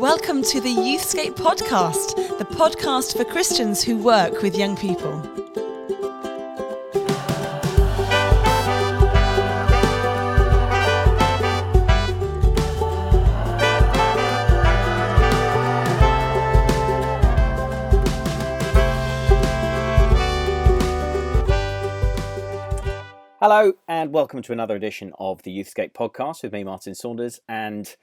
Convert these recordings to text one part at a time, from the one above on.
Welcome to the Youthscape podcast, the podcast for Christians who work with young people. Hello, and welcome to another edition of the Youthscape podcast with me, Martin Saunders, and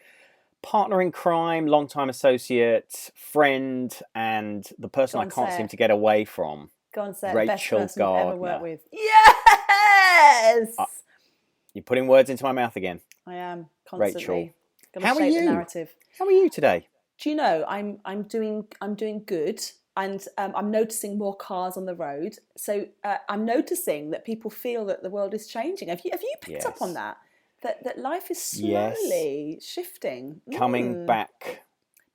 partner in crime, long-time associate, friend, and the person Go I can't seem to get away from. Go on, say. Rachel Best ever Gardner. worked with. Yes, Uh, You're putting words into my mouth again. I am Rachel. constantly. Gotta How are you? The narrative. How are you today? Do you know I'm I'm doing I'm doing good, and um, I'm noticing more cars on the road. So uh, I'm noticing that people feel that the world is changing. Have you have you picked up on that? That that life is Yes. slowly shifting, Coming Mm. back,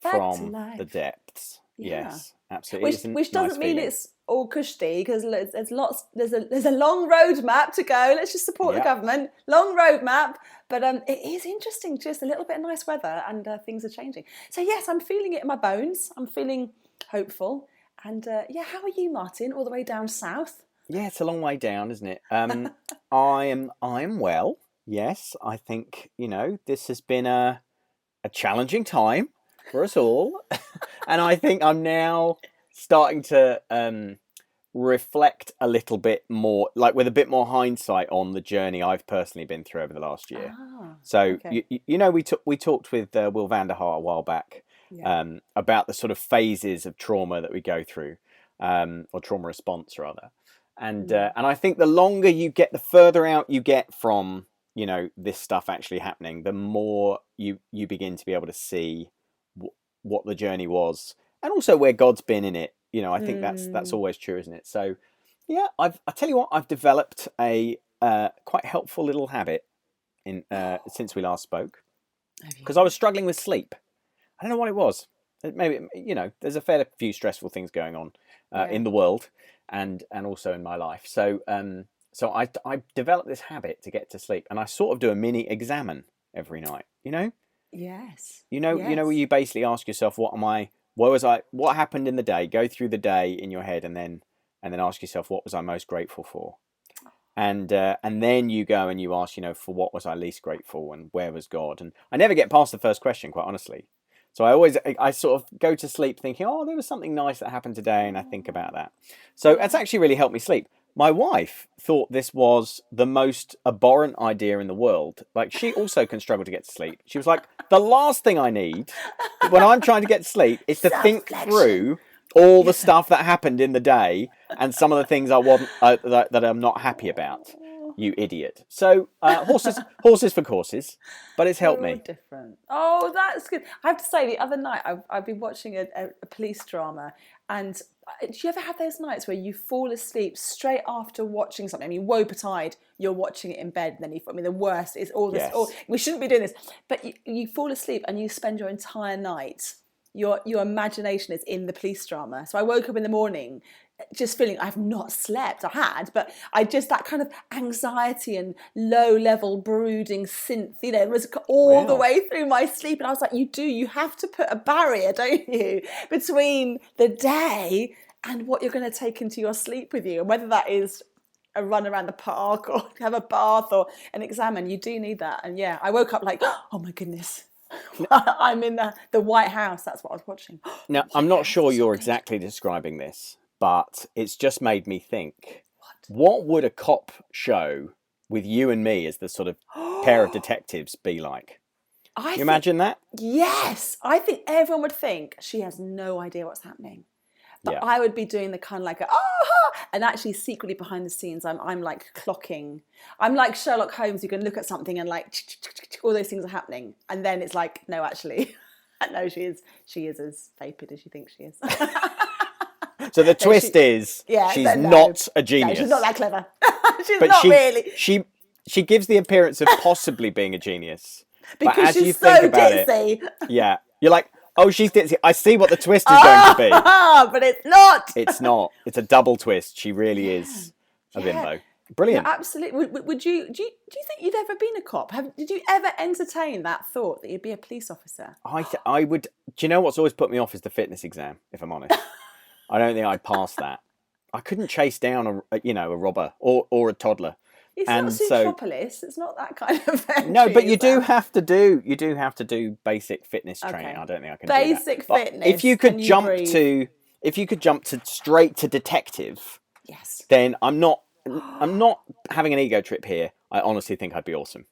Back from the depths. Yeah. Yes, absolutely. which which doesn't mean feeling. it's all cushy because there's, lots there's a there's a long roadmap to go. Let's just support Yeah. the government. Long roadmap, but um, it is interesting. Just a little bit of nice weather and uh, things are changing. So yes, I'm feeling it in my bones. I'm feeling hopeful. And uh, yeah, how are you, Martin? All the way down south. Yeah, it's a long way down, isn't it? Um, I am. I am well. Yes, I think you know this has been a a challenging time for us all, and I think I'm now starting to um, reflect a little bit more, like with a bit more hindsight on the journey I've personally been through over the last year. Ah, So okay. you, you know, we took we talked with uh, Will van der Hart a while back yeah. um, about the sort of phases of trauma that we go through, um, or trauma response rather. And Mm. uh, and I think the longer you get, the further out you get from you know this stuff actually happening, the more you you begin to be able to see w- what the journey was, and also where God's been in it. You know, I think that's that's Mm. always true, isn't it? So yeah, I've I tell you what, I've developed a uh, quite helpful little habit in uh, since we last spoke because I was struggling with sleep. I don't know what it was. Maybe you know, there's a fair few stressful things going on uh, Yeah. in the world and and also in my life. So um, so I I developed this habit to get to sleep, and I sort of do a mini examine every night. You know, yes. you know, you know, where you basically ask yourself, what am I? What was I? What happened in the day? Go through the day in your head, and then and then ask yourself, what was I most grateful for? And uh, and then you go and you ask, you know, for what was I least grateful, and where was God? And I never get past the first question, quite honestly. So I always I- I sort of go to sleep thinking, oh, there was something nice that happened today, and I think about that. So it's actually really helped me sleep. My wife thought this was the most abhorrent idea in the world. Like she also can struggle to get to sleep. She was like, the last thing I need when I'm trying to get to sleep is to think through all the stuff that happened in the day and some of the things I wasn't uh, that, that I'm not happy about. You idiot. So uh, horses, horses for courses, but it's helped They're all me. Different. Oh, that's good. I have to say, the other night I've, I've been watching a, a, a police drama, and Uh, do you ever have those nights where you fall asleep straight after watching something? I mean, woe-betide, you're watching it in bed, and then you. I mean, the worst is all this. Yes. All, we shouldn't be doing this, but you, you fall asleep and you spend your entire night. Your your imagination is in the police drama. So I woke up in the morning uh, just feeling I've not slept. I had, but I just that kind of anxiety and low level brooding synth, you know, it was all the way through my sleep. And I was like, you do, you have to put a barrier, don't you, between the day and what you're going to take into your sleep with you. And whether that is a run around the park or have a bath or an examine, you do need that. And yeah, I woke up like, oh my goodness. I'm in the, the White House. That's what I was watching. Now, I'm not sure you're exactly describing this, but it's just made me think what would a cop show with you and me as the sort of pair of detectives be like? I Can you think- imagine that? Yes, I think everyone would think she has no idea what's happening. But Yeah. I would be doing the kind of like a, oh, and actually secretly behind the scenes, I'm I'm like clocking. I'm like Sherlock Holmes. You can look at something and like all those things are happening, and then it's like, no, actually, no, she is she is as vapid as you think she is. So the twist is yeah, she's no, no. not a no, genius. she's not that clever. she's but not she, really she she gives the appearance of possibly being a genius. because but as she's you so think about it, ditzy. yeah, you're like, oh, she's ditzy. I see what the twist is going to be. Ah, but it's not. It's not. It's a double twist. She really is a Yeah. bimbo. Brilliant. Absolutely. Would, would- you do, you do you think you'd ever been a cop? Have, did you ever entertain that thought that you'd be a police officer? I th- I would. Do you know what's always put me off is the fitness exam. If I'm honest, I don't think I'd pass that. I couldn't chase down a, a you know a robber or or a toddler. It's And not so- It's not that kind of entry, No, but you do it? have to do you do have to do basic fitness training. Okay. I don't think I can do that. Basic fitness, If you could you jump breathe? to if you could jump to straight to detective, Yes. then I'm not I'm not having an ego trip here. I honestly think I'd be awesome.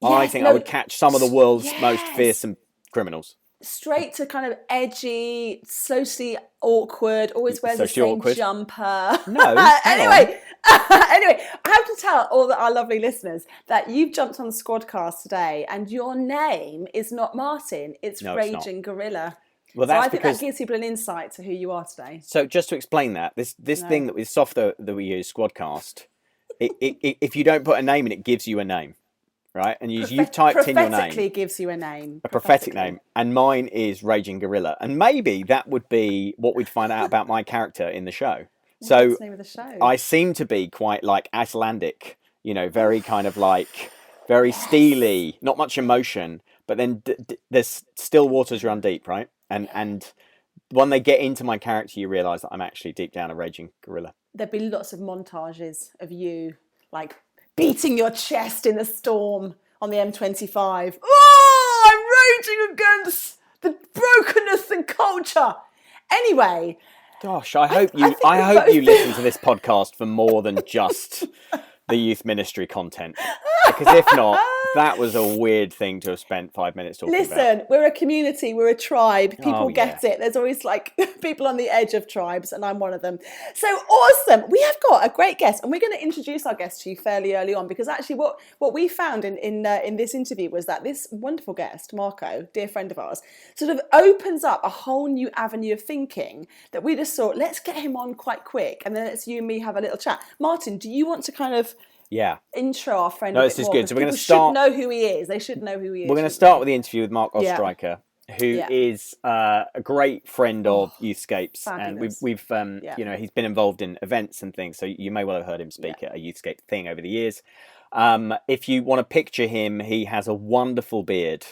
Yes, I think no, I would catch some of the world's most fearsome criminals. Straight to kind of edgy, socially awkward, always wears the Socially same awkward? jumper. No, anyway, anyway, I have to tell all the, our lovely listeners that you've jumped on the Squadcast today, and your name is not Martin; it's No, it's. Raging Gorilla. Well, So I think because that gives people an insight to who you are today. So just to explain that, this this No. thing that with software that we use, Squadcast, it, it, it, if you don't put a name in, it gives you a name, right? And you, you've typed in your name. prophetically gives you a name. a prophetic name, and mine is Raging Gorilla, and maybe that would be what we'd find out about my character in the show. So the name of the show? I seem to be quite like Icelandic, you know, very kind of like very steely, not much emotion, but then d- d- there's still waters run deep, right? And and when they get into my character, you realise that I'm actually deep down a raging gorilla. There'd be lots of montages of you like beating your chest in the storm on the M25. Oh, I'm raging against the brokenness and culture. Anyway, Gosh, I hope you. think I, hope both- you listen to this podcast for more than just the youth ministry content, because if not, that was a weird thing to have spent five minutes talking about. listen, we're a community, we're a tribe. People Oh, get it. There's always like people on the edge of tribes, and I'm one of them. So awesome. We have got a great guest, and we're going to introduce our guest to you fairly early on because actually, what what we found in in uh, in this interview was that this wonderful guest, Marko, dear friend of ours, sort of opens up a whole new avenue of thinking that we just thought, let's get him on quite quick, and then let's you and me have a little chat. Martin, do you want to kind of Yeah, intro our friend? No, this is more? good. So we're gonna start- Should know who he is. They should know who he is. we're going to start with the interview with Mark Yeah. Oestreicher, who is Yeah. uh, a great friend of Youthscapes, and we've we've um, Yeah. you know he's been involved in events and things, so you may well have heard him speak at a Youthscape thing over the years. Um, if you want to picture him, he has a wonderful beard,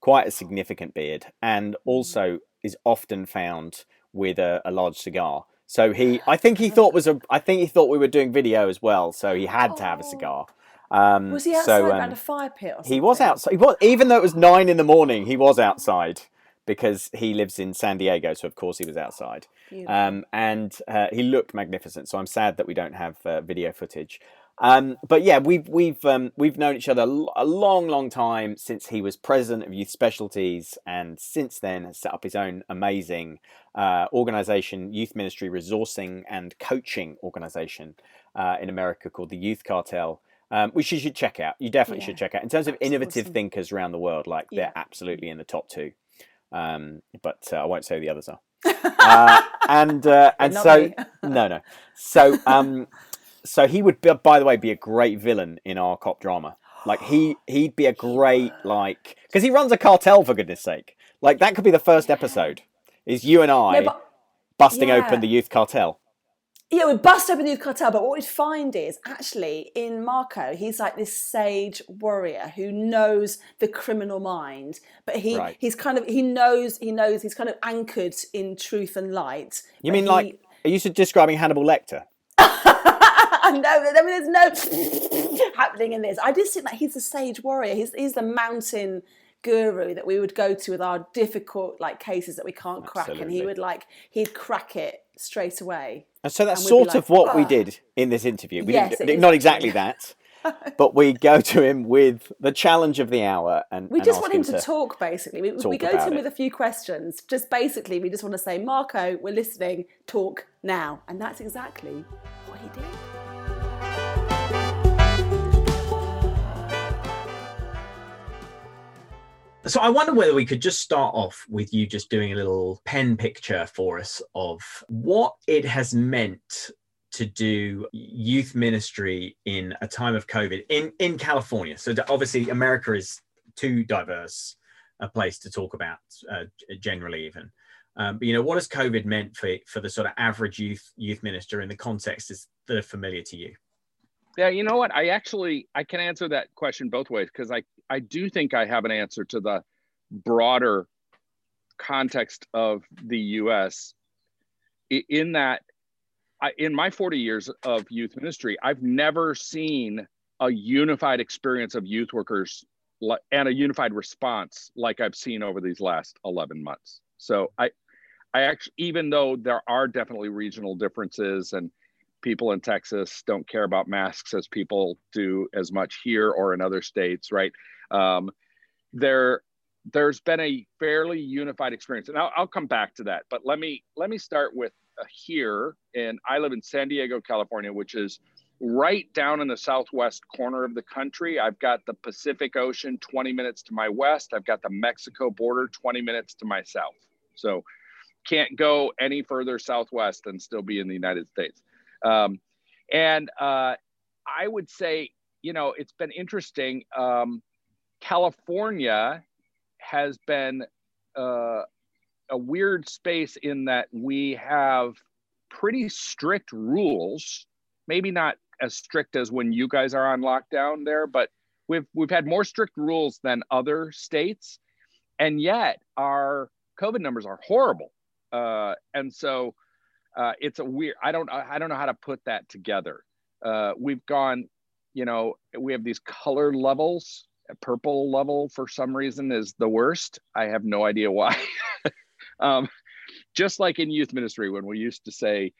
quite a significant beard, and also is often found with a, a large cigar. So he, I think he thought was a, I think he thought we were doing video as well, so he had to have a Oh. cigar. Um, Was he outside so, around um, a fire pit or something? he was outside. He was, even though it was nine in the morning, he was outside because he lives in San Diego. So of course he was outside, um, and uh, he looked magnificent. So I'm sad that we don't have uh, video footage. Um, but yeah, we've we've um, we've known each other a long, long time since he was president of Youth Specialties, and since then has set up his own amazing uh, organization, youth ministry resourcing and coaching organization uh, in America called the Youth Cartel. Um, which you should check out. You definitely should check out. In terms of innovative awesome. thinkers around the world, like Yeah. they're absolutely in the top two. Um, but uh, I won't say who the others are. Uh, and uh, and so no, no. So um, so he would, be, by the way, be a great villain in our cop drama. Like he he'd be a great like because he runs a cartel for goodness sake. Like that could be the first episode. Is you and I No, but busting yeah. open the youth cartel? yeah, we bust open the youth cartel, but what we'd find is actually in Marko, he's like this sage warrior who knows the criminal mind, but he Right. he's kind of he knows he knows he's kind of anchored in truth and light. You mean he- like are you describing Hannibal Lecter? no, I mean, there's no happening in this. I just think that he's a sage warrior. He's he's the mountain guru that we would go to with our difficult like cases that we can't crack, and he would like he'd crack it straight away. And so that's And sort like, of what we ah. did in this interview. We Yes, didn't, not exactly that, but we go to him with the challenge of the hour, and We just ask want him to talk. Basically, we, we go to him it. with a few questions. Just basically, we just want to say, Marko, we're listening. Talk now, and that's exactly what he did. So I wonder whether we could just start off with you just doing a little pen picture for us of what it has meant to do youth ministry in a time of COVID in, in California. So obviously America is too diverse a place to talk about uh, generally even. Um, but you know, what has COVID meant for, for the sort of average youth youth minister in the contexts that are familiar to you? Yeah, you know what? I actually I can answer that question both ways because I I do think I have an answer to the broader context of the U.S. In that, I, in my 40 years of youth ministry, I've never seen a unified experience of youth workers and a unified response like I've seen over these last 11 months. So I, I actually, even though there are definitely regional differences and people in Texas don't care about masks as people do as much here or in other states, right? Um, there, there's been a fairly unified experience, and I'll, I'll come back to that. But let me let me start with uh, here, and I live in San Diego, California, which is right down in the southwest corner of the country. I've got the Pacific Ocean 20 minutes to my west. I've got the Mexico border 20 minutes to my south. So can't go any further southwest and still be in the United States. Um, and uh, I would say, you know, it's been interesting. Um, California has been uh, a weird space in that we have pretty strict rules, maybe not as strict as when you guys are on lockdown there, but we've we've had more strict rules than other states, and yet our COVID numbers are horrible. Uh, and so uh, it's a weird. I don't I don't know how to put that together. Uh, we've gone, you know, we have these color levels. A purple level for some reason is the worst. I have no idea why. um, just like in youth ministry when we used to say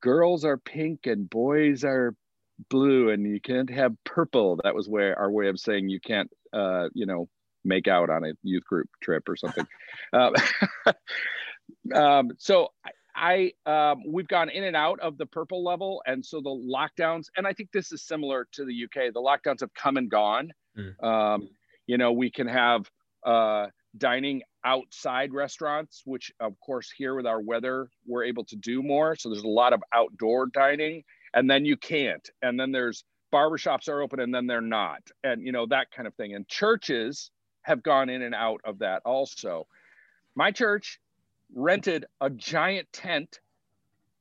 girls are pink and boys are blue and you can't have purple that was where our way of saying you can't uh, you know make out on a youth group trip or something um, um, so I, um, we've gone in and out of the purple level and so the lockdowns and i think this is similar to the uk the lockdowns have come and gone mm. you know we can have uh, dining outside restaurants which of course here with our weather we're able to do more so there's a lot of outdoor dining and then you can't and then there's barbershops are open and then they're not and you know that kind of thing and churches have gone in and out of that also my church rented a giant tent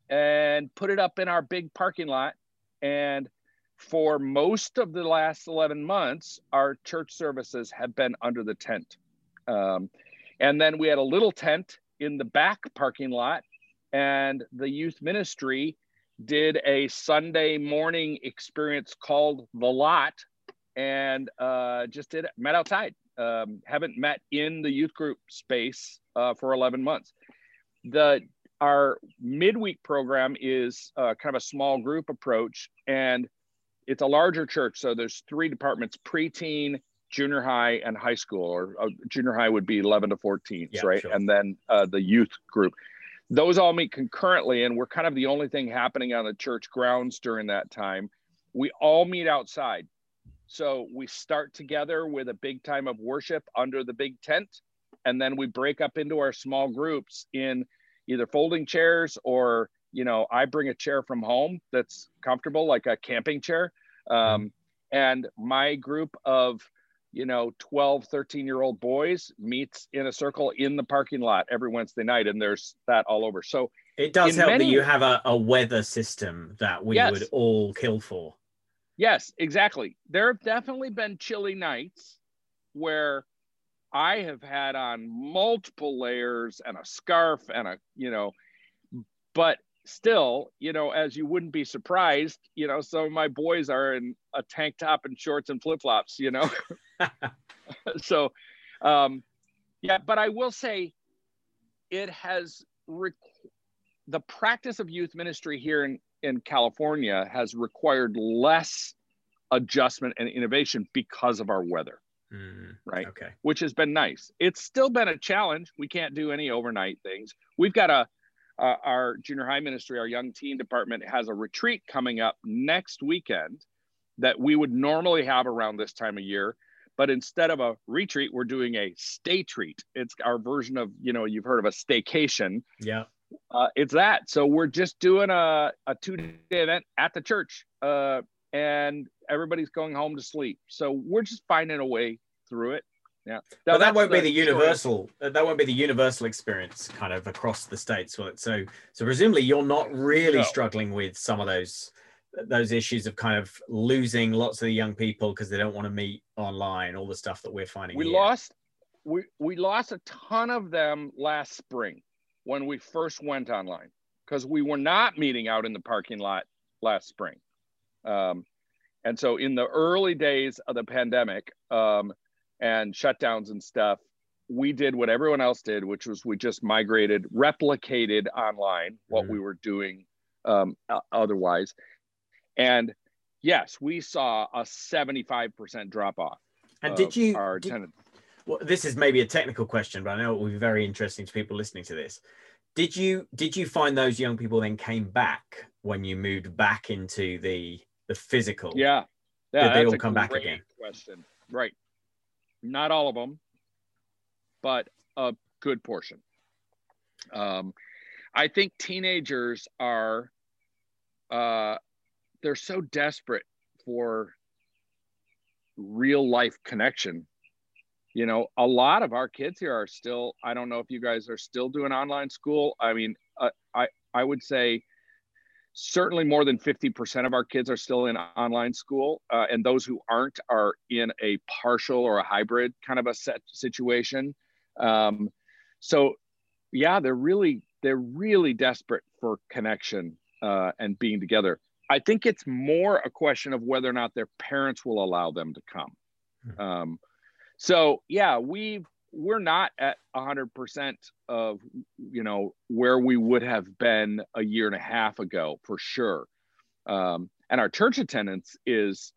and put it up in our big parking lot and for most of the last 11 months our church services have been under the tent um, and then we had a little tent in the back parking lot and the youth ministry did a Sunday morning experience called The Lot and uh, just did it, met outside. Um, haven't met in the youth group space uh, for 11 months. The our midweek program is uh, kind of a small group approach, and it's a larger church. So there's three departments: preteen, junior high, and high school. Or uh, junior high would be 11 to 14, yeah, right? Sure. And then uh, the youth group those all meet concurrently and we're kind of the only thing happening on the church grounds during that time we all meet outside so we start together with a big time of worship under the big tent and then we break up into our small groups in either folding chairs or you know i bring a chair from home that's comfortable like a camping chair. Um, and my group of you know 12 13 year old boys meets in a circle in the parking lot every wednesday night and there's that all over. So it does help many, that you have a, a weather system that we yes, would all kill for yes exactly there have definitely been chilly nights where i have had on multiple layers and a scarf and a you know but still, you know, as you wouldn't be surprised, you know, some of my boys are in a tank top and shorts and flip flops, you know. so, um, yeah, but I will say it has rec- the practice of youth ministry here in, in California has required less adjustment and innovation because of our weather. Mm, right. Okay. Which has been nice. It's still been a challenge. We can't do any overnight things. We've got a uh, our junior high ministry, our young teen department has a retreat coming up next weekend that we would normally have around this time of year. But instead of a retreat, we're doing a stay treat. It's our version of, you know, you've heard of a staycation. Yeah. Uh, it's that. So we're just doing a, a two day event at the church uh, and everybody's going home to sleep. So we're just finding a way through it. Yeah, but that won't be the universal. Story. That won't be the universal experience, kind of across the states. So, so presumably you're not really no. struggling with some of those those issues of kind of losing lots of the young people because they don't want to meet online, all the stuff that we're finding. We here. lost we we lost a ton of them last spring when we first went online because we were not meeting out in the parking lot last spring. Um, and so in the early days of the pandemic um, and shutdowns and stuff, we did what everyone else did, which was we just migrated, replicated online what Mhm. we were doing um, otherwise. And yes, we saw a 75% drop off. And did you? Our did- attendance. Well, this is maybe a technical question, but I know it will be very interesting to people listening to this. Did you did you find those young people then came back when you moved back into the the physical? Yeah. Did Yeah. they all come back again? Question. Right. Not all of them, but a good portion. Um, I think teenagers are, uh, they're so desperate for real life connection. You know, a lot of our kids here are still, I don't know if you guys are still doing online school. I mean, uh, I, I would say certainly more than 50% of our kids are still in online school uh, and those who aren't are in a partial or a hybrid kind of a set situation um, so yeah they're really they're really desperate for connection uh, and being together i think it's more a question of whether or not their parents will allow them to come Hmm. um, so yeah we've we're not at 100% of you know where we would have been a year and a half ago for sure. Um, and our church attendance is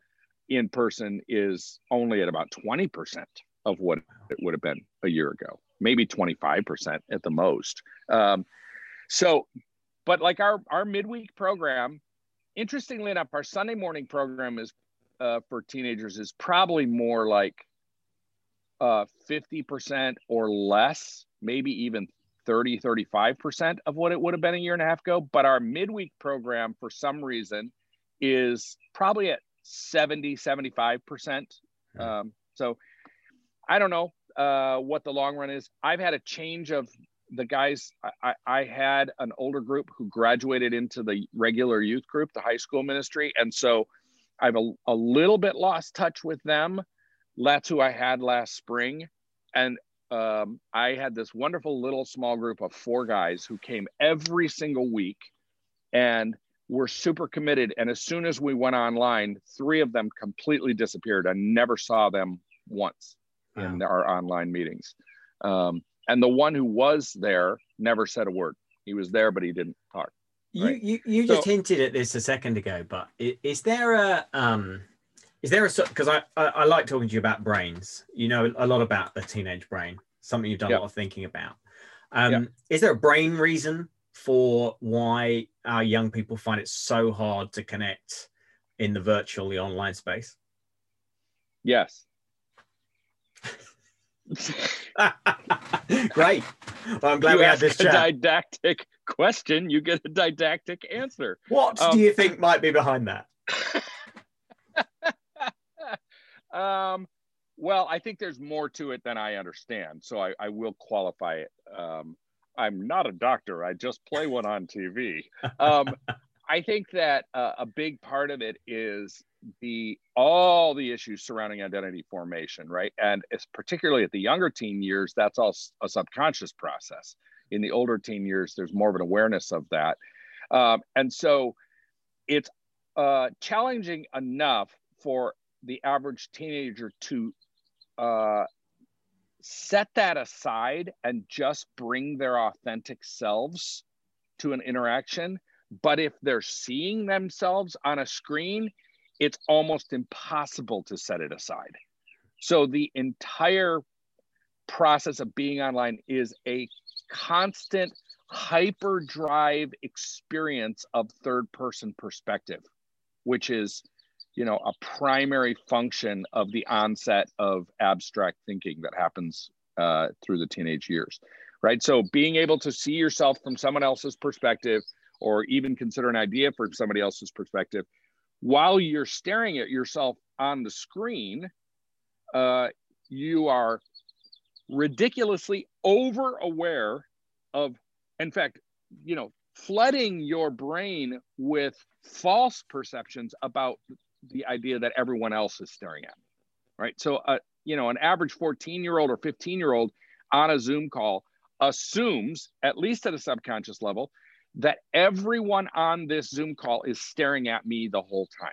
in person is only at about 20% of what it would have been a year ago maybe 25% at the most. Um, so but like our our midweek program interestingly enough our sunday morning program is uh, for teenagers is probably more like uh, 50% or less, maybe even 30, 35% of what it would have been a year and a half ago. But our midweek program, for some reason, is probably at 70, 75%. Um, so I don't know uh, what the long run is. I've had a change of the guys. I, I, I had an older group who graduated into the regular youth group, the high school ministry. And so I've a, a little bit lost touch with them that's who I had last spring. And um, I had this wonderful little small group of four guys who came every single week and were super committed. And as soon as we went online, three of them completely disappeared. I never saw them once in our online meetings. Um, and the one who was there never said a word. He was there, but he didn't talk. You Right. you, you just So- hinted at this a second ago, but is, is there a um is there a because I, I I like talking to you about brains. You know a lot about the teenage brain, something you've done Yep. a lot of thinking about. Um, Yep. Is there a brain reason for why our young people find it so hard to connect in the virtual, the online space? Yes. Great. Well, I'm glad you we had this a chat. didactic question, you get a didactic answer. what um, do you think might be behind that? um, well, I think there's more to it than I understand, so I, I will qualify it. Um, I'm not a doctor; I just play one on TV. Um, I think that uh, a big part of it is the all the issues surrounding identity formation, right? And it's particularly at the younger teen years, that's all a subconscious process. In the older teen years, there's more of an awareness of that, um, and so it's uh, challenging enough for the average teenager to uh, set that aside and just bring their authentic selves to an interaction. But if they're seeing themselves on a screen, it's almost impossible to set it aside. So the entire process of being online is a constant hyperdrive experience of third person perspective, which is you know a primary function of the onset of abstract thinking that happens uh, through the teenage years right? So being able to see yourself from someone else's perspective or even consider an idea from somebody else's perspective while you're staring at yourself on the screen uh, you are ridiculously over aware of in fact you know flooding your brain with false perceptions about the idea that everyone else is staring at me right? So uh, you know an average 14 year old or 15 year old on a zoom call assumes at least at a subconscious level that everyone on this zoom call is staring at me the whole time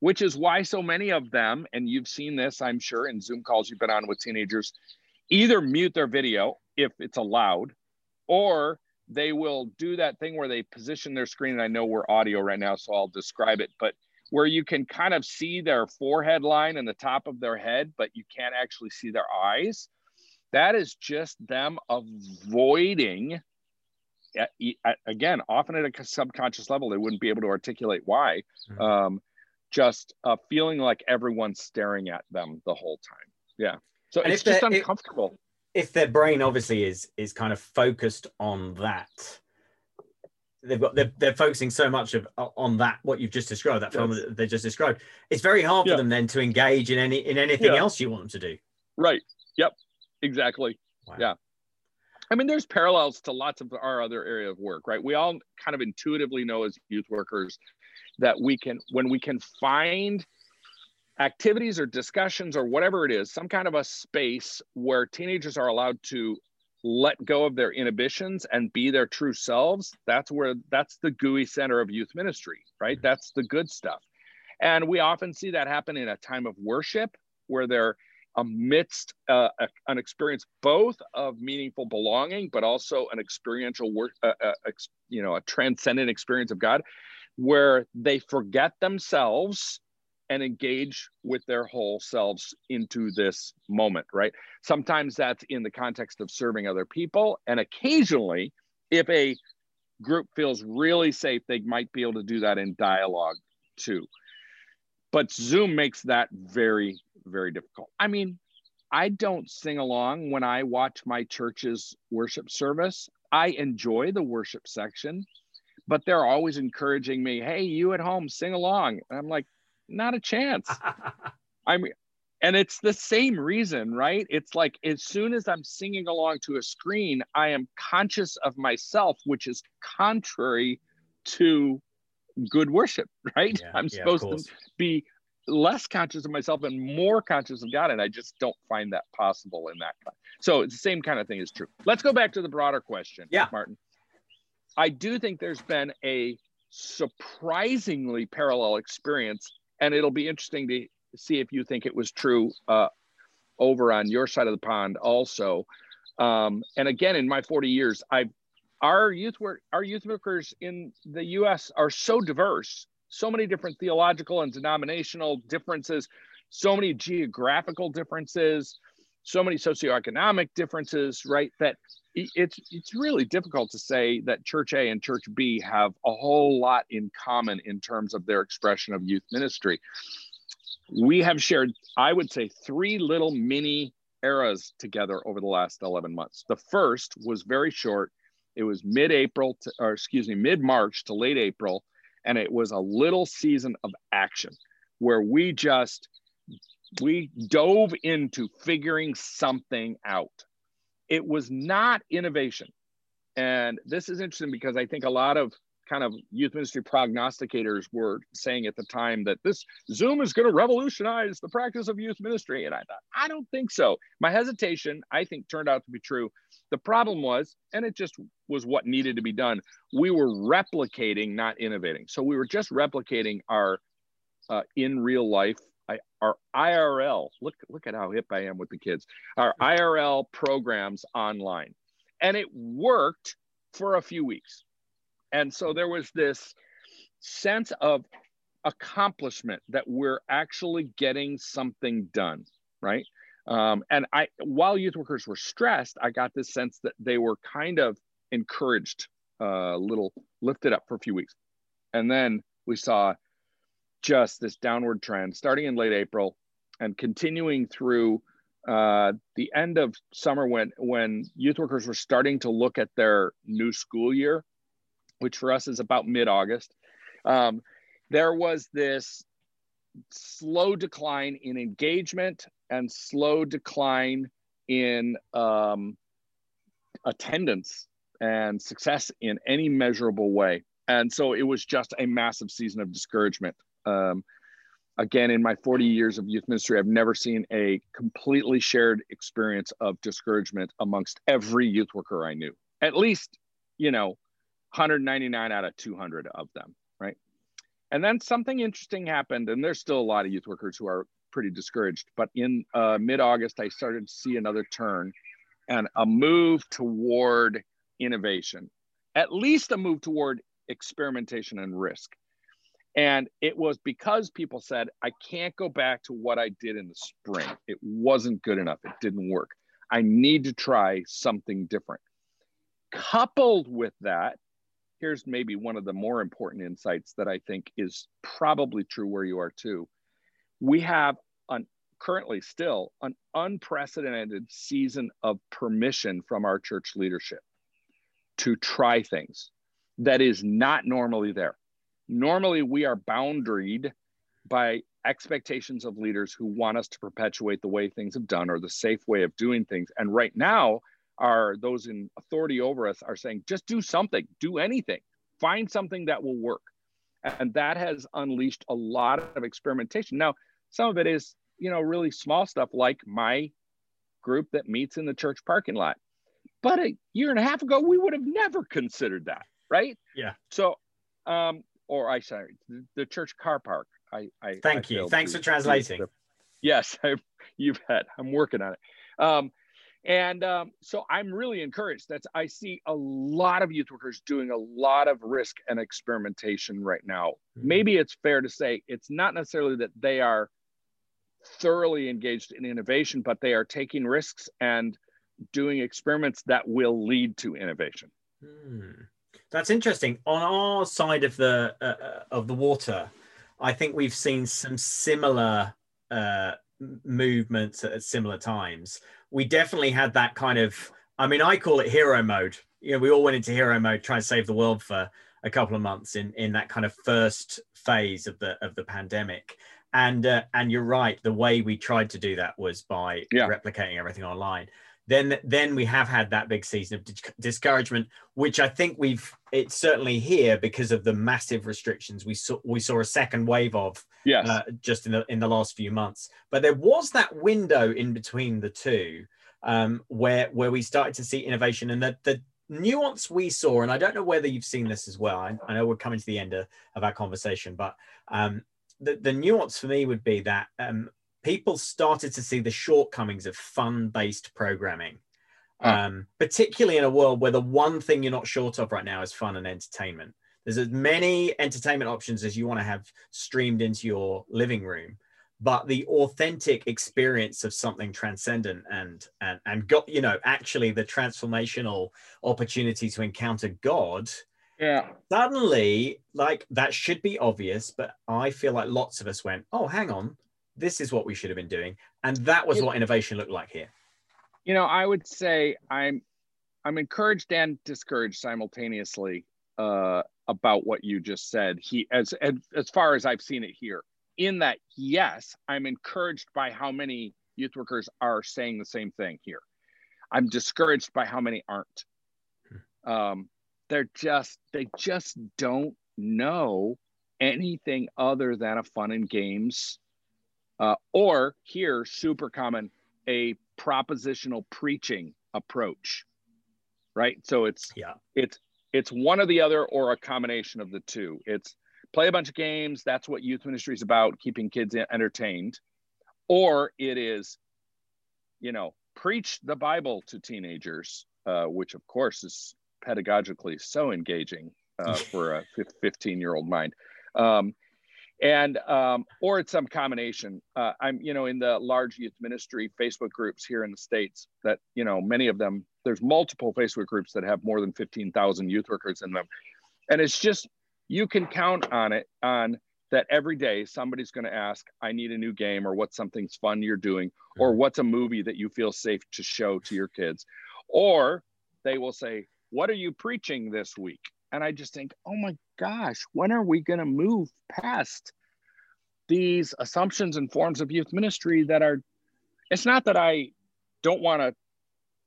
which is why so many of them and you've seen this i'm sure in zoom calls you've been on with teenagers either mute their video if it's allowed or they will do that thing where they position their screen and i know we're audio right now so i'll describe it but where you can kind of see their forehead line and the top of their head but you can't actually see their eyes. That is just them avoiding again often at a subconscious level they wouldn't be able to articulate why mm-hmm. um, just uh, feeling like everyone's staring at them the whole time. Yeah. So and it's just uncomfortable. if their brain obviously is is kind of focused on that they've got they're, they're focusing so much of on that what you've just described that film that they just described. It's very hard yeah. for them then to engage in any in anything yeah. else you want them to do. Right. Yep. Exactly. Wow. yeah. I mean there's parallels to lots of our other area of work right? We all kind of intuitively know as youth workers that we can when we can find activities or discussions or whatever it is, some kind of a space where teenagers are allowed to let go of their inhibitions and be their true selves, that's where that's the gooey center of youth ministry, right? That's the good stuff. And we often see that happen in a time of worship where they're amidst uh, a, an experience both of meaningful belonging, but also an experiential work, uh, uh, ex, you know, a transcendent experience of God, where they forget themselves and engage with their whole selves into this moment, right? Sometimes that's in the context of serving other people. And occasionally, if a group feels really safe, they might be able to do that in dialogue too. But Zoom makes that very, very difficult. I mean, I don't sing along when I watch my church's worship service. I enjoy the worship section, but they're always encouraging me, hey, you at home, sing along. And I'm like, not a chance. I mean, and it's the same reason, right? It's like as soon as I'm singing along to a screen, I am conscious of myself, which is contrary to good worship, right? Yeah, I'm supposed yeah, to be less conscious of myself and more conscious of God. And I just don't find that possible in that. So it's the same kind of thing is true. Let's go back to the broader question, yeah. Martin. I do think there's been a surprisingly parallel experience and it'll be interesting to see if you think it was true uh, over on your side of the pond also. Um, and again, in my 40 years, I've our youth work our youth workers in the U.S. are so diverse, so many different theological and denominational differences, so many geographical differences, so many socioeconomic differences, right? That it's it's really difficult to say that church A and church B have a whole lot in common in terms of their expression of youth ministry. We have shared, I would say, three little mini eras together over the last 11 months. The first was very short. It was mid-April to, or excuse me, mid-March to late April, and it was a little season of action where we just we dove into figuring something out it was not innovation. And this is interesting because I think a lot of kind of youth ministry prognosticators were saying at the time that this Zoom is going to revolutionize the practice of youth ministry. And I thought, I don't think so. My hesitation, I think, turned out to be true. The problem was, and it just was what needed to be done, we were replicating, not innovating. So we were just replicating our uh, in real life I, our IRL, look, look at how hip I am with the kids, our IRL programs online. And it worked for a few weeks. And so there was this sense of accomplishment that we're actually getting something done, right? Um, and I, while youth workers were stressed, I got this sense that they were kind of encouraged, a uh, little lifted up for a few weeks. And then we saw just this downward trend starting in late April and continuing through uh, the end of summer when when youth workers were starting to look at their new school year, which for us is about mid August. Um, there was this slow decline in engagement and slow decline in um, attendance and success in any measurable way. And so it was just a massive season of discouragement. Um, again, in my 40 years of youth ministry, I've never seen a completely shared experience of discouragement amongst every youth worker I knew. At least, you know, 199 out of 200 of them, right? And then something interesting happened, and there's still a lot of youth workers who are pretty discouraged. But in uh, mid August, I started to see another turn and a move toward innovation, at least a move toward experimentation and risk. And it was because people said, I can't go back to what I did in the spring. It wasn't good enough. It didn't work. I need to try something different. Coupled with that, here's maybe one of the more important insights that I think is probably true where you are too. We have an currently still an unprecedented season of permission from our church leadership to try things that is not normally there. Normally, we are boundaried by expectations of leaders who want us to perpetuate the way things have done or the safe way of doing things. And right now, are those in authority over us are saying, just do something, do anything, find something that will work. And that has unleashed a lot of experimentation. Now, some of it is, you know, really small stuff like my group that meets in the church parking lot. But a year and a half ago, we would have never considered that, right? Yeah. So, um, or I sorry, the, the church car park. I, I thank I you. Thanks to, for translating. yes, I, you bet. I'm working on it. Um, and um, so I'm really encouraged That's I see a lot of youth workers doing a lot of risk and experimentation right now. Mm-hmm. Maybe it's fair to say it's not necessarily that they are thoroughly engaged in innovation, but they are taking risks and doing experiments that will lead to innovation. Hmm. That's interesting. On our side of the uh, uh of the water, I think we've seen some similar uh, movements at similar times. We definitely had that kind of. I mean, I call it hero mode. You know, we all went into hero mode, trying to save the world for a couple of months in in that kind of first phase of the of the pandemic and uh, and you're right the way we tried to do that was by yeah. replicating everything online then then we have had that big season of discouragement which i think we've it's certainly here because of the massive restrictions we saw we saw a second wave of yes. Uh, just in the in the last few months but there was that window in between the two um, where where we started to see innovation and the, the nuance we saw and i don't know whether you've seen this as well i, I know we're coming to the end of, of our conversation but um, the, the nuance for me would be that um, people started to see the shortcomings of fun-based programming, oh. um, particularly in a world where the one thing you're not short of right now is fun and entertainment. There's as many entertainment options as you want to have streamed into your living room, but the authentic experience of something transcendent and and and got you know actually the transformational opportunity to encounter God yeah. Suddenly, like that should be obvious, but I feel like lots of us went, oh, hang on, this is what we should have been doing. And that was what innovation looked like here. You know, I would say I'm I'm encouraged and discouraged simultaneously uh, about what you just said. He as, as as far as I've seen it here. In that, yes, I'm encouraged by how many youth workers are saying the same thing here. I'm discouraged by how many aren't. Hmm. Um, they're just they just don't know anything other than a fun and games uh, or here super common a propositional preaching approach right? So it's yeah. it's it's one or the other or a combination of the two. It's play a bunch of games. That's what youth ministry is about keeping kids entertained. Or it is you know preach the bible to teenagers uh, which of course is pedagogically so engaging uh, for a 15 year old mind. Um, and um, or it's some combination. Uh, I'm you know in the large youth ministry Facebook groups here in the states that you know many of them. There's multiple Facebook groups that have more than 15,000 youth workers in them, and it's just you can count on it on that every day somebody's going to ask, I need a new game, or what's something's fun you're doing, or what's a movie that you feel safe to show to your kids, or they will say, what are you preaching this week? And I just think, oh my gosh, when are we going to move past these assumptions and forms of youth ministry that are, it's not that I don't want to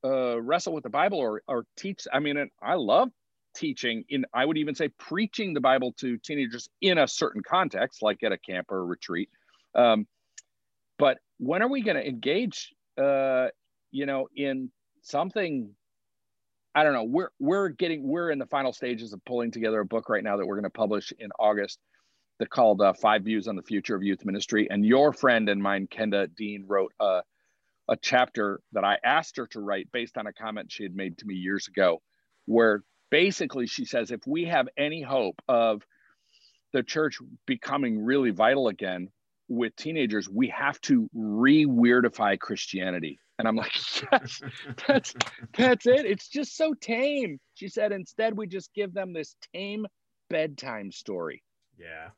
uh, wrestle with the Bible or or teach. I mean, I love teaching in i would even say preaching the bible to teenagers in a certain context like at a camp or a retreat um, but when are we going to engage uh, you know in something i don't know. We're we're getting we're in the final stages of pulling together a book right now that we're going to publish in august that called uh, five views on the future of youth ministry. And your friend and mine kenda dean wrote a, a chapter that i asked her to write based on a comment she had made to me years ago where basically she says if we have any hope of the church becoming really vital again with teenagers we have to re-weirdify christianity and i'm like yes that's that's it it's just so tame she said instead we just give them this tame bedtime story Yeah.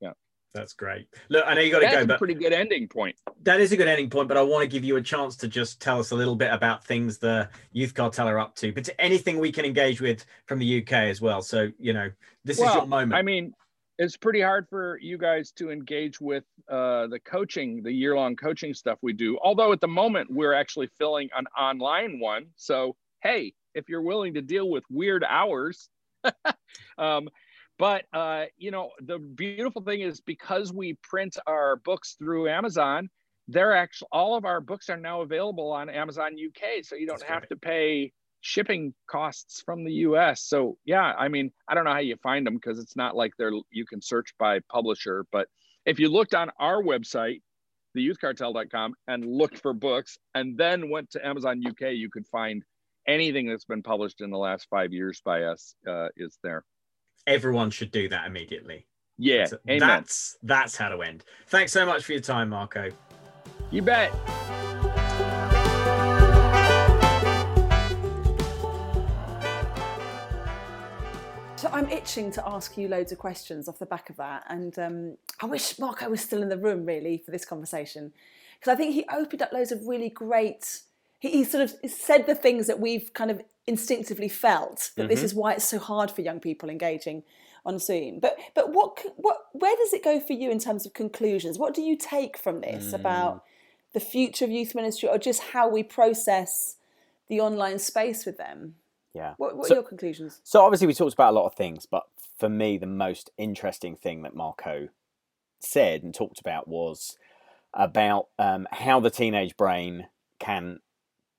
Yeah. That's great. Look, I know you got to that's go, a but pretty good ending point that is a good ending point. But I want to give you a chance to just tell us a little bit about things the Youth Cartel are up to, but to anything we can engage with from the UK as well. So, you know, this is your moment. I mean, it's pretty hard for you guys to engage with uh, the coaching, the year long coaching stuff we do. Although at the moment we're actually filling an online one. So, hey, if you're willing to deal with weird hours, um, but uh, you know, the beautiful thing is because we print our books through Amazon, they're actually all of our books are now available on Amazon UK, so you don't That's have to pay shipping costs from the US. So yeah, I mean, I don't know how you find them because it's not like they're you can search by publisher, but if you looked on our website, theyouthcartel.com and looked for books and then went to Amazon UK, you could find anything that's been published in the last 5 years by us uh, is there. Everyone should do that immediately. Yeah, So amen. That's that's how to end. Thanks so much for your time, Marko. You bet. I'm itching to ask you loads of questions off the back of that, and um, I wish Marko was still in the room really for this conversation because I think he opened up loads of really great. He, he sort of said the things that we've kind of instinctively felt that this is why it's so hard for young people engaging on Zoom. But but what what where does it go for you in terms of conclusions? What do you take from this about the future of youth ministry, or just how we process the online space with them? Yeah. What, what So- are your conclusions? So obviously we talked about a lot of things, but for me the most interesting thing that Marko said and talked about was about um, how the teenage brain can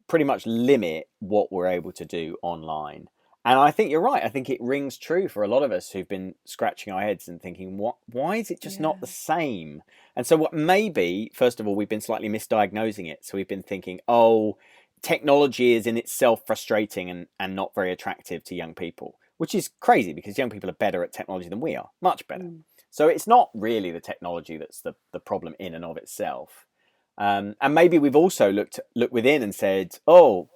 pretty much limit what we're able to do online. And I think you're right. I think it rings true for a lot of us who've been scratching our heads and thinking, "What? Why is it just not the same?" And so, what maybe first of all, we've been slightly misdiagnosing it. So we've been thinking, "Oh, technology is in itself frustrating and, and not very attractive to young people, which is crazy because young people are better at technology than we are, much better. Mm. So it's not really the technology that's the, the problem in and of itself. Um, and maybe we've also looked looked within and said, oh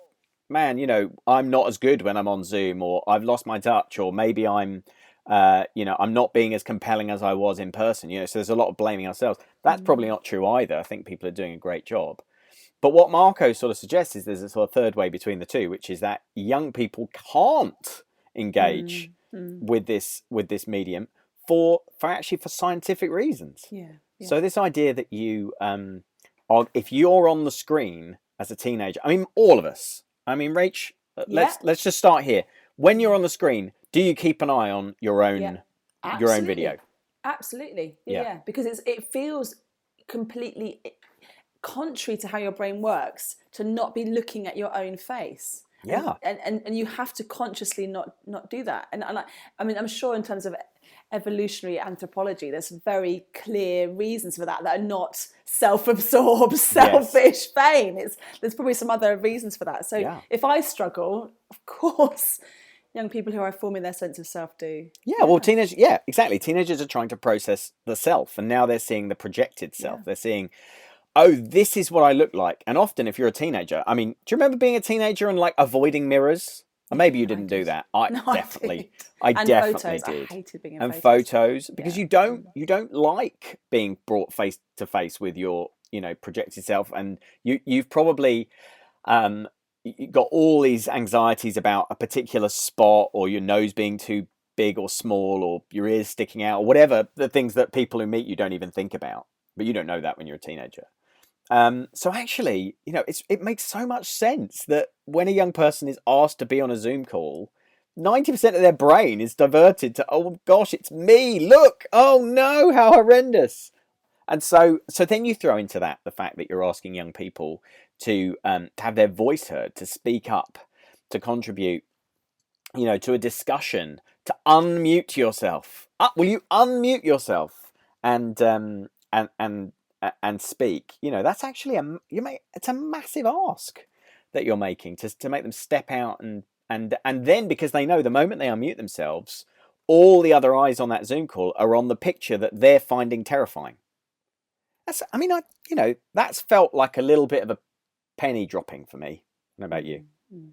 man, you know, I'm not as good when I'm on Zoom, or I've lost my touch, or maybe I'm, uh, you know, I'm not being as compelling as I was in person. You know, so there's a lot of blaming ourselves. That's probably not true either. I think people are doing a great job. But what Marko sort of suggests is there's a sort of third way between the two, which is that young people can't engage Mm. with this with this medium for for actually for scientific reasons. Yeah. yeah. So this idea that you um are if you're on the screen as a teenager, I mean all of us. I mean Rach, uh, let's let's just start here. When you're on the screen, do you keep an eye on your own Yeah. your own video? Absolutely. Yeah. Because it's it feels completely contrary to how your brain works to not be looking at your own face. Yeah. And, and, and you have to consciously not not do that. And, and I, I mean I'm sure in terms of evolutionary anthropology there's very clear reasons for that that are not self-absorbed selfish vain it's there's probably some other reasons for that so Yeah. if i struggle of course young people who are forming their sense of self do Yeah, well, teenagers, yeah, exactly. Teenagers are trying to process the self, and now they're seeing the projected self. Yeah. They're seeing, oh, this is what I look like. And often, if you're a teenager, I mean, do you remember being a teenager and like avoiding mirrors? Or maybe you didn't do that. I No, I definitely, did. I, definitely photos. did. I hated being in and photos. photos because Yeah, you don't you don't like being brought face to face with your you know projected self and you you've probably um got all these anxieties about a particular spot or your nose being too big or small or your ears sticking out or whatever the things that people who meet you don't even think about but you don't know that when you're a teenager Um, so actually, you know, it makes so much sense that when a young person is asked to be on a Zoom call, ninety percent of their brain is diverted to, oh gosh, it's me. Look, oh no, how horrendous. And so, so then you throw into that the fact that you're asking young people to um, to have their voice heard, to speak up, to contribute, you know, to a discussion, to unmute yourself. Uh, will you unmute yourself and um, and and and speak? You know, that's actually a you make it's a massive ask that you're making to to make them step out and and and then because they know the moment they unmute themselves, all the other eyes on that Zoom call are on the picture that they're finding terrifying. That's, I mean, I, you know, that's felt like a little bit of a penny dropping for me. What about you? Mm-hmm.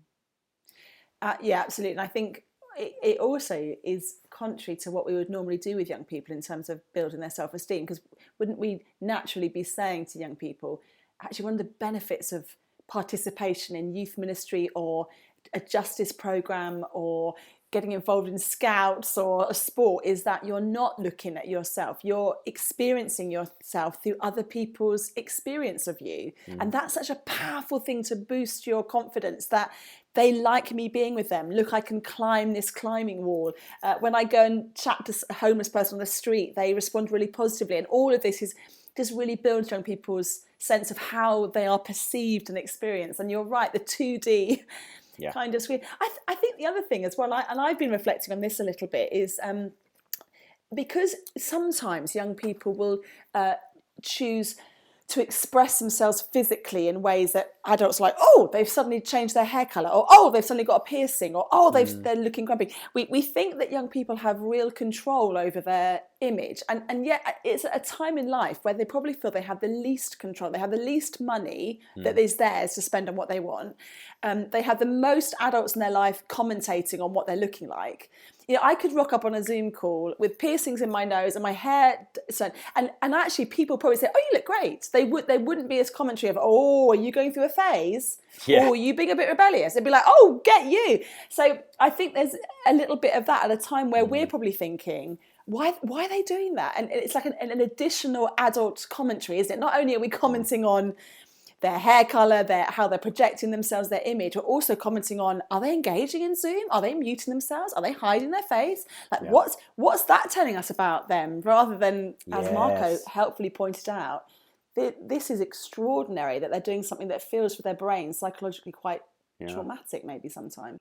Uh, yeah, absolutely. And I think it, it, also is contrary to what we would normally do with young people in terms of building their self esteem. Because wouldn't we naturally be saying to young people, actually, one of the benefits of participation in youth ministry or a justice program or getting involved in scouts or a sport is that you're not looking at yourself. You're experiencing yourself through other people's experience of you. Mm. and that's such a powerful thing to boost your confidence that they like me being with them. Look i can climb this climbing wall. Uh, when i go and chat to a homeless person on the street they respond really positively. And all of this is just really builds young people's sense of how they are perceived and experienced. And you're right the 2d yeah. kind of screen. I, th- I think the other thing as well, I, and I've been reflecting on this a little bit, is um, because sometimes young people will uh, choose to express themselves physically in ways that adults are like, oh, they've suddenly changed their hair color, or oh, they've suddenly got a piercing, or oh, they've, mm. they're looking grumpy. We, we think that young people have real control over their image, and, and yet uh, it's a time in life where they probably feel they have the least control, they have the least money mm. that is theirs to spend on what they want. Um, they have the most adults in their life commentating on what they're looking like you know, I could rock up on a Zoom call with piercings in my nose and my hair, and and actually people probably say, "Oh, you look great." They would they wouldn't be as commentary of, "Oh, are you going through a phase?" Yeah. Or are you being a bit rebellious? They'd be like, "Oh, get you." So I think there's a little bit of that at a time where we're mm. probably thinking, why why are they doing that? And it's like an, an, additional adult commentary, isn't it? Not only are we commenting on their hair color, their how they're projecting themselves, their image. We're also commenting on are they engaging in Zoom? Are they muting themselves? Are they hiding their face? Like yeah. what's what's that telling us about them? Rather than as yes. Marko helpfully pointed out, this is extraordinary that they're doing something that feels for their brain psychologically quite yeah. traumatic, maybe sometimes.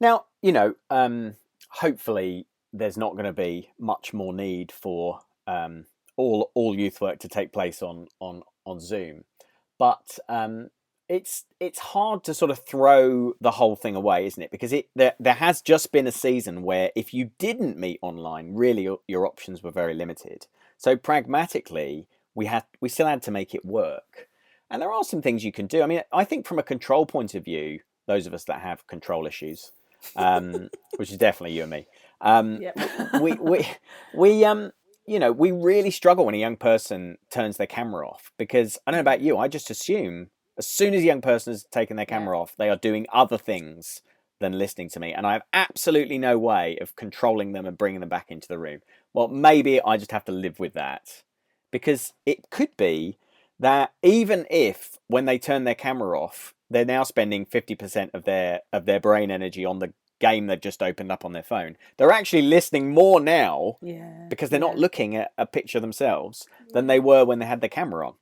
Now you know, um, hopefully there's not going to be much more need for um, all all youth work to take place on on on Zoom but um, it's it's hard to sort of throw the whole thing away, isn't it? Because it there there has just been a season where if you didn't meet online, really your, options were very limited. So pragmatically, we had we still had to make it work, and there are some things you can do. I mean, I think from a control point of view, those of us that have control issues, um, which is definitely you and me, um, yep. we we we um you know, we really struggle when a young person turns their camera off because I don't know about you, I just assume as soon as a young person has taken their camera yeah. off, they are doing other things than listening to me. And I have absolutely no way of controlling them and bringing them back into the room. Well, maybe I just have to live with that because it could be that even if when they turn their camera off, they're now spending 50% of their of their brain energy on the game they've just opened up on their phone. They're actually listening more now yeah, because they're yeah. not looking at a picture themselves than they were when they had the camera on.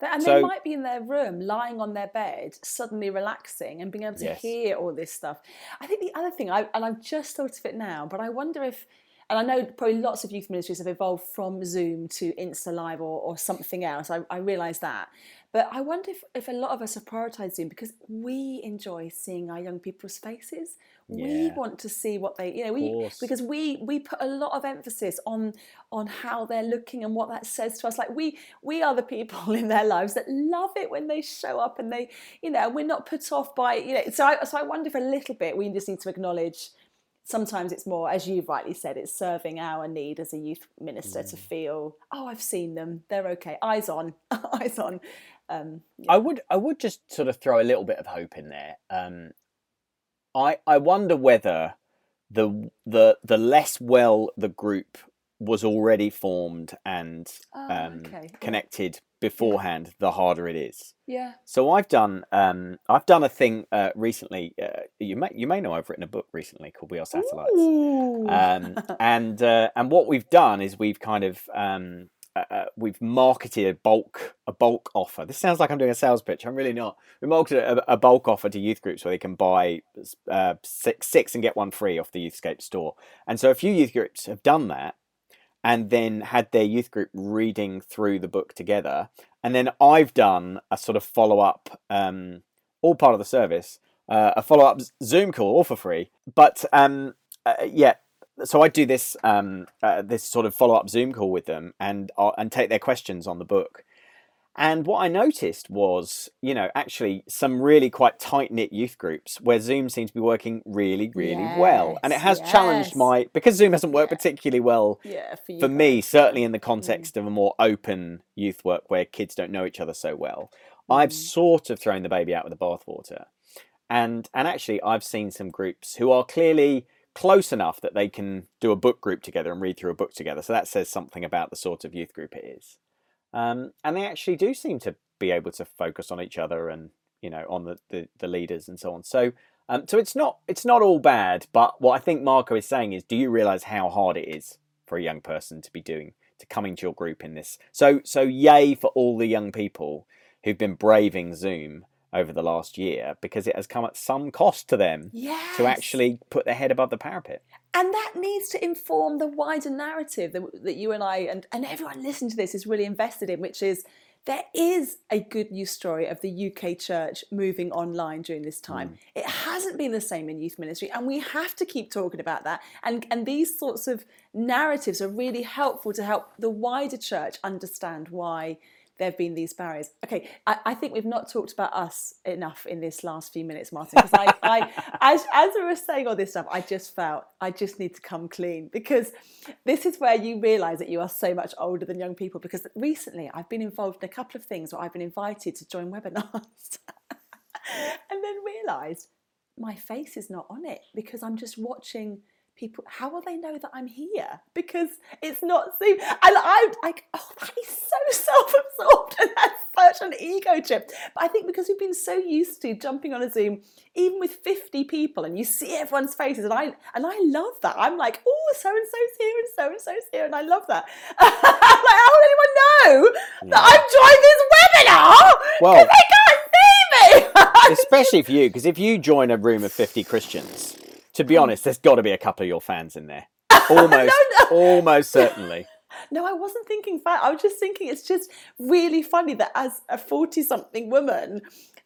And so, they might be in their room, lying on their bed, suddenly relaxing and being able to yes. hear all this stuff. I think the other thing, I, and I've just thought of it now, but I wonder if, and I know probably lots of youth ministries have evolved from Zoom to Insta Live or, or something else. I, I realise that. But I wonder if, if a lot of us have prioritised Zoom because we enjoy seeing our young people's faces. Yeah. We want to see what they, you know, we because we we put a lot of emphasis on on how they're looking and what that says to us. Like we we are the people in their lives that love it when they show up and they, you know, we're not put off by, you know. So I, so I wonder if a little bit we just need to acknowledge sometimes it's more, as you've rightly said, it's serving our need as a youth minister mm. to feel, oh, I've seen them, they're okay, eyes on, eyes on. Um, yeah. I would, I would just sort of throw a little bit of hope in there. Um, I, I wonder whether the the the less well the group was already formed and oh, um, okay. connected beforehand, the harder it is. Yeah. So I've done um, I've done a thing uh, recently. Uh, you may you may know I've written a book recently called We Are Satellites. Um, and uh, and what we've done is we've kind of um, uh, uh, we've marketed a bulk a bulk offer. This sounds like I'm doing a sales pitch. I'm really not. We marketed a, a bulk offer to youth groups where they can buy uh, six six and get one free off the Youthscape store. And so a few youth groups have done that, and then had their youth group reading through the book together. And then I've done a sort of follow up, um, all part of the service, uh, a follow up Zoom call, all for free. But um, uh, yeah, so I do this um, uh, this sort of follow up Zoom call with them and uh, and take their questions on the book. And what I noticed was, you know, actually some really quite tight knit youth groups where Zoom seems to be working really, really well. And it has Yes, challenged my because Zoom hasn't worked Yeah. particularly well yeah, for, for me, certainly in the Mm. context of a more open youth work where kids don't know each other so well, I've Mm. sort of thrown the baby out with the bathwater. And and actually I've seen some groups who are clearly close enough that they can do a book group together and read through a book together. So that says something about the sort of youth group it is. Um, and they actually do seem to be able to focus on each other and you know on the, the, the leaders and so on. So um, so it's not it's not all bad. But what I think Marko is saying is, do you realise how hard it is for a young person to be doing to come into your group in this? So so yay for all the young people who've been braving Zoom over the last year because it has come at some cost to them Yes. to actually put their head above the parapet. And that needs to inform the wider narrative that, that you and I and, and everyone listening to this is really invested in, which is there is a good news story of the UK church moving online during this time. Mm. It hasn't been the same in youth ministry, and we have to keep talking about that. And, and these sorts of narratives are really helpful to help the wider church understand why there have been these barriers. Okay, I, I think we've not talked about us enough in this last few minutes, Martin, because I, I as, as we were saying all this stuff, I just felt I just need to come clean because this is where you realise that you are so much older than young people. Because recently I've been involved in a couple of things where I've been invited to join webinars and then realised my face is not on it because I'm just watching people. How will they know that I'm here? Because it's not Zoom. And I'm like, oh, that is so self-absorbed and that's such an ego trip. But I think because we've been so used to jumping on a Zoom, even with 50 people, and you see everyone's faces, and I and I love that. I'm like, oh, so and so's here and so and so's here, and I love that. I'm like, how will anyone know that I've joined this webinar? Well- they can't see me. Especially for you, because if you join a room of 50 Christians, to be honest, there's got to be a couple of your fans in there. Almost, almost certainly. No, I wasn't thinking fat. I was just thinking it's just really funny that as a 40 something woman,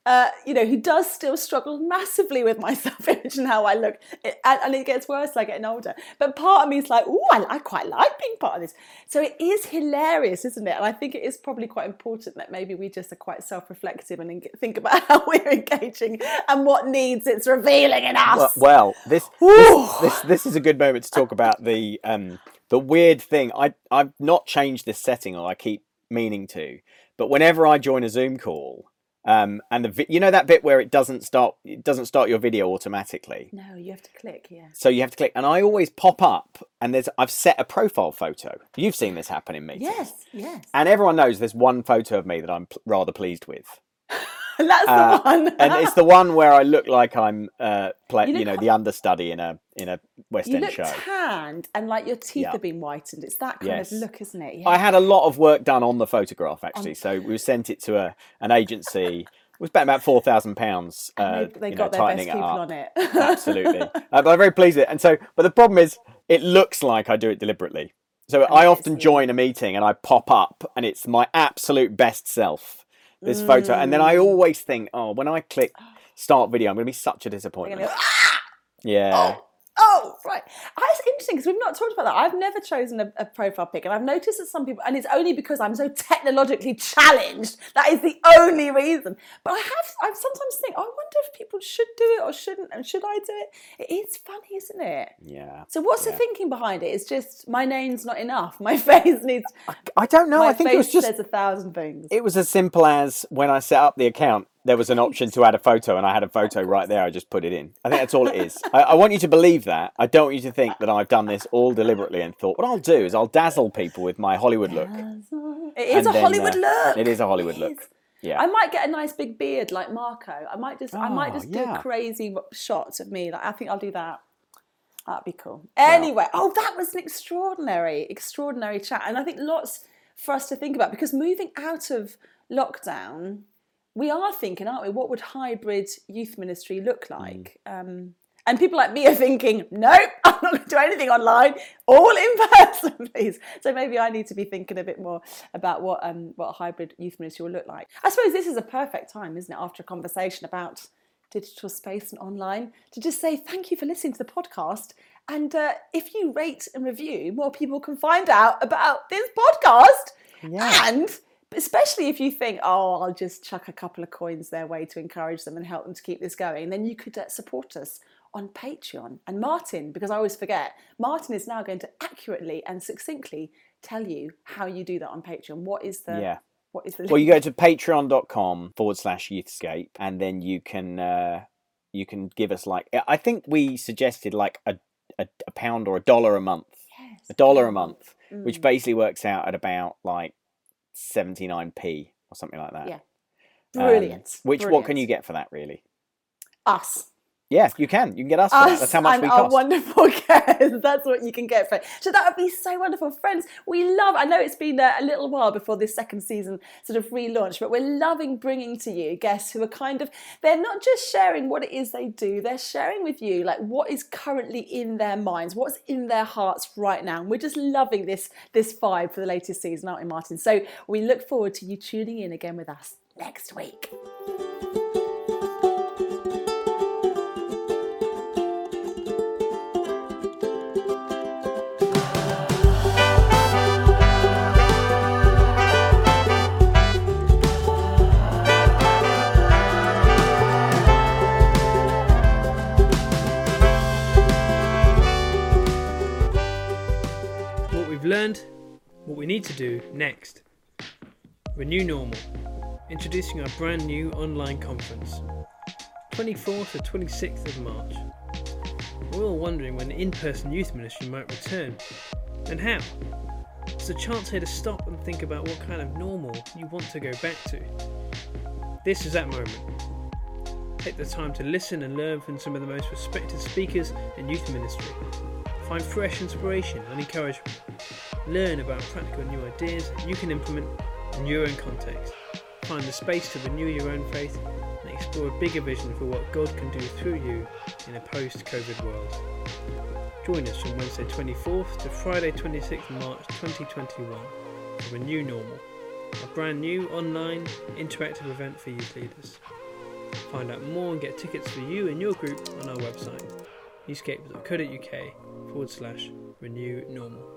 uh, you know, who does still struggle massively with my self image and how I look, it, and, and it gets worse as I getting older. But part of me is like, oh, I, I quite like being part of this. So it is hilarious, isn't it? And I think it is probably quite important that maybe we just are quite self reflective and think about how we're engaging and what needs it's revealing in us. Well, well this, this this this is a good moment to talk about the um the weird thing. I I've not changed this setting, or I keep meaning to. But whenever I join a Zoom call, um, and the vi- you know that bit where it doesn't start it doesn't start your video automatically. no, you have to click, yeah. So you have to click, and I always pop up, and there's I've set a profile photo. You've seen this happen in meetings. Yes, yes. And everyone knows there's one photo of me that I'm pl- rather pleased with. That's Uh, the one. and it's the one where I look like I'm uh play, You you, know the understudy in a in a West You End look show. tanned and like your teeth Yeah. have been whitened. It's that kind Yes. of look, isn't it? Yeah. I had a lot of work done on the photograph actually, so we sent it to a an agency. It was about about four thousand pounds. Uh, And they, they got know, their best people up. on it. Absolutely, uh, but I'm very pleased with it. And so, but the problem is, it looks like I do it deliberately. So I often join a meeting and I pop up, and it's my absolute best self. This photo, and then I Mm. always think, oh, when I click start video, I'm going to be such a disappointment. go, "Ah!" Yeah. oh, oh, right. That's interesting because we've not talked about that. I've never chosen a, a profile pic, and I've noticed that some people, and it's only because I'm so technologically challenged. That is the only reason. But I have, I sometimes think, oh, I wonder if people should do it or shouldn't, and should I do it? It is funny, isn't it? Yeah. So what's the thinking behind it? It's just my name's not enough. My face needs. I don't know. I think it was just a thousand things. it was as simple as when I set up the account, there was an option to add a photo, and I had a photo right there. I just put it in. I think that's all it is. I, I want you to believe that. I don't want you to think that I've done this all deliberately and thought, what I'll do is I'll dazzle people with my Hollywood look. It is And a then, Hollywood uh, look. it is a Hollywood It look. Yeah. I might get a nice big beard like Marko. I might just, I might Oh, just do crazy shots of me. Like I think I'll do that. That'd be cool. Anyway, oh, that was an extraordinary, extraordinary chat, and I think lots for us to think about because moving out of lockdown, we are thinking, aren't we? What would hybrid youth ministry look Mm. like? Um, and people like me are thinking, nope, I'm not going to do anything online, all in person, please. So maybe I need to be thinking a bit more about what um, what a hybrid youth ministry will look like. I suppose this is a perfect time, isn't it, after a conversation about digital space and online, to just say thank you for listening to the podcast. And uh, if you rate and review, more people can find out about this podcast. Yeah. And especially if you think, oh, I'll just chuck a couple of coins their way to encourage them and help them to keep this going, then you could uh, support us on Patreon. And Martin, because I always forget, Martin is now going to accurately and succinctly tell you how you do that on Patreon. What is the Yeah. what is the Well, you go to patreon.com forward slash youthscape and then you can uh, you can give us like I think we suggested like a, a, a pound or a dollar a month. Yes. A dollar a month, which Mm. basically works out at about like 79p or something like that. Yeah. Um, Brilliant. which what can you get for that really? Us. Yeah, you can. You can get us. Us That's how much and we our wonderful guests. That's what you can get for it. So that would be so wonderful, friends. We love. I know it's been a, a little while before this second season sort of relaunch, but we're loving bringing to you guests who are kind of. They're not just sharing what it is they do. They're sharing with you like what is currently in their minds, what's in their hearts right now. And we're just loving this this vibe for the latest season, aren't we, Martin? So we look forward to you tuning in again with us next week. Renew Normal, introducing our brand new online conference. 24th to 26th of March. We're all wondering when in person youth ministry might return, and how. It's a chance here to stop and think about what kind of normal you want to go back to. This is that moment. Take the time to listen and learn from some of the most respected speakers in youth ministry. Find fresh inspiration and encouragement. Learn about practical new ideas you can implement in your own context. Find the space to renew your own faith and explore a bigger vision for what God can do through you in a post COVID world. Join us from Wednesday 24th to Friday 26th March 2021 for Renew Normal, a brand new online interactive event for youth leaders. Find out more and get tickets for you and your group on our website, escape.co.uk forward slash renew normal.